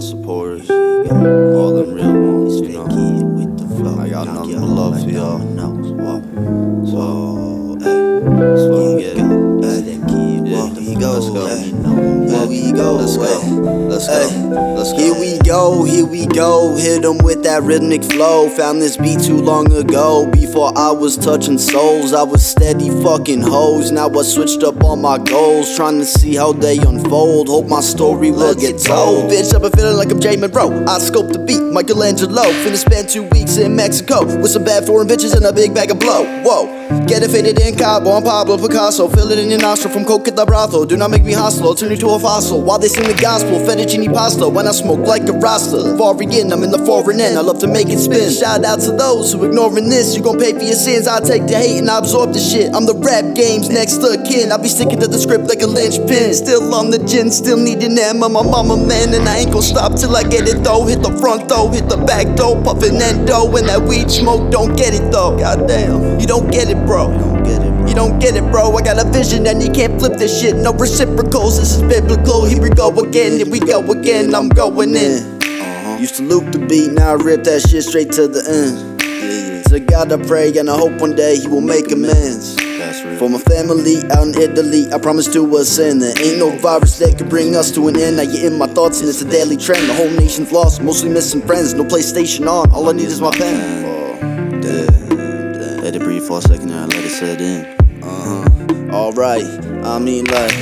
supporters, all them real ones, you know. I got nothing but love for y'all. Go. Let's go. Let's go. Let's go. Here we go, here we go. Hit 'em with that rhythmic flow. Found this beat too long ago. Before I was touching souls, I was steady fucking hoes. Now I switched up all my goals. Trying to see how they unfold. Hope my story will get told. Bitch, I've been feeling like I'm J Monroe. I scoped the beat, Michelangelo. Finna spend two weeks in Mexico with some bad foreign bitches and a big bag of blow. Whoa. Get it faded in Cabo, I'm Pablo Picasso. Fill it in your nostril from the brothel. Do not make me hostile, I'll turn you to a fossil. While they sing the gospel, fettuccine pasta. When I smoke like a Rasta. Foreign, I'm in the foreign end. I love to make it spin. Shout out to those who ignoring this. You gon' pay for your sins. I take the hate and I absorb the shit. I'm the rap game's next of kin. I be sticking to the script like a linchpin. Still on the gin, still needing them. I'm a mama man, and I ain't gon' stop till I get it though. Hit the front though, hit the back though. Puffin' endo, and that weed smoke don't get it though. Goddamn, you don't get it, bro. Don't get it, You don't get it, bro. I got a vision and you can't flip this shit. No reciprocals, this is biblical. Here we go again, here we go again. I'm going in. Uh-huh. Used to loop the beat, now I rip that shit straight to the end. Yeah, To God I pray and I hope one day He will make amends. For my family out in Italy, I promise to ascend. There ain't no virus that could bring us to an end. Now you're in my thoughts and it's a daily trend. The whole nation's lost, mostly missing friends. No PlayStation on, all I need is my pen. Let it breathe for a second and let it set in. Uh-huh. Alright, I mean like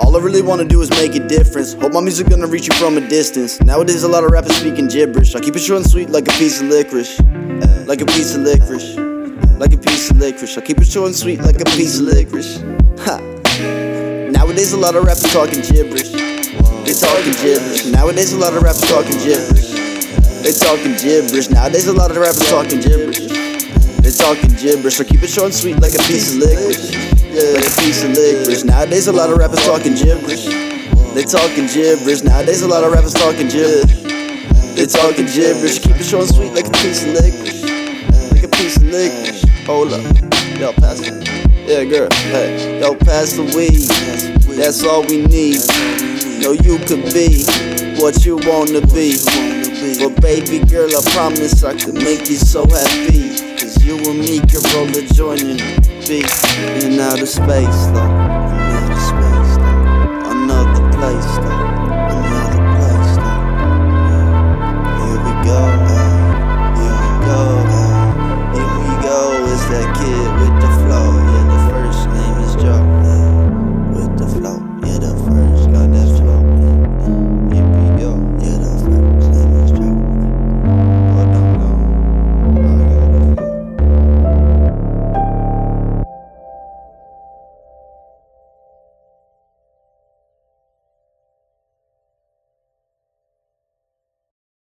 all I really wanna do is make a difference. Hope my music gonna reach you from a distance. Nowadays a lot of rappers speaking gibberish. I keep it short and sweet like a piece of licorice. Like a piece of licorice. Like a piece of licorice. I keep it short and sweet like a piece of licorice. Ha. Nowadays a lot of rappers talking gibberish. They talking gibberish. Nowadays a lot of rappers talking gibberish. They talking gibberish. Nowadays a lot of rappers talking gibberish. Talking gibberish. So keep it short and sweet like a piece of licorice. Like a piece of licorice. Nowadays a lot of rappers talking gibberish. They talking gibberish. Nowadays a lot of rappers talking gibberish. They talking gibberish. Keep it short and sweet like a piece of licorice. Like a piece of licorice. Hold up. Yo, pass it. Yeah, girl. Hey. Yo, pass the weed. That's all we need. Know you could be what you wanna be. But baby girl, I promise I could make you so happy. Cause you and me can roll a joint and be in outer space, though. In outer space, though. Another place, though.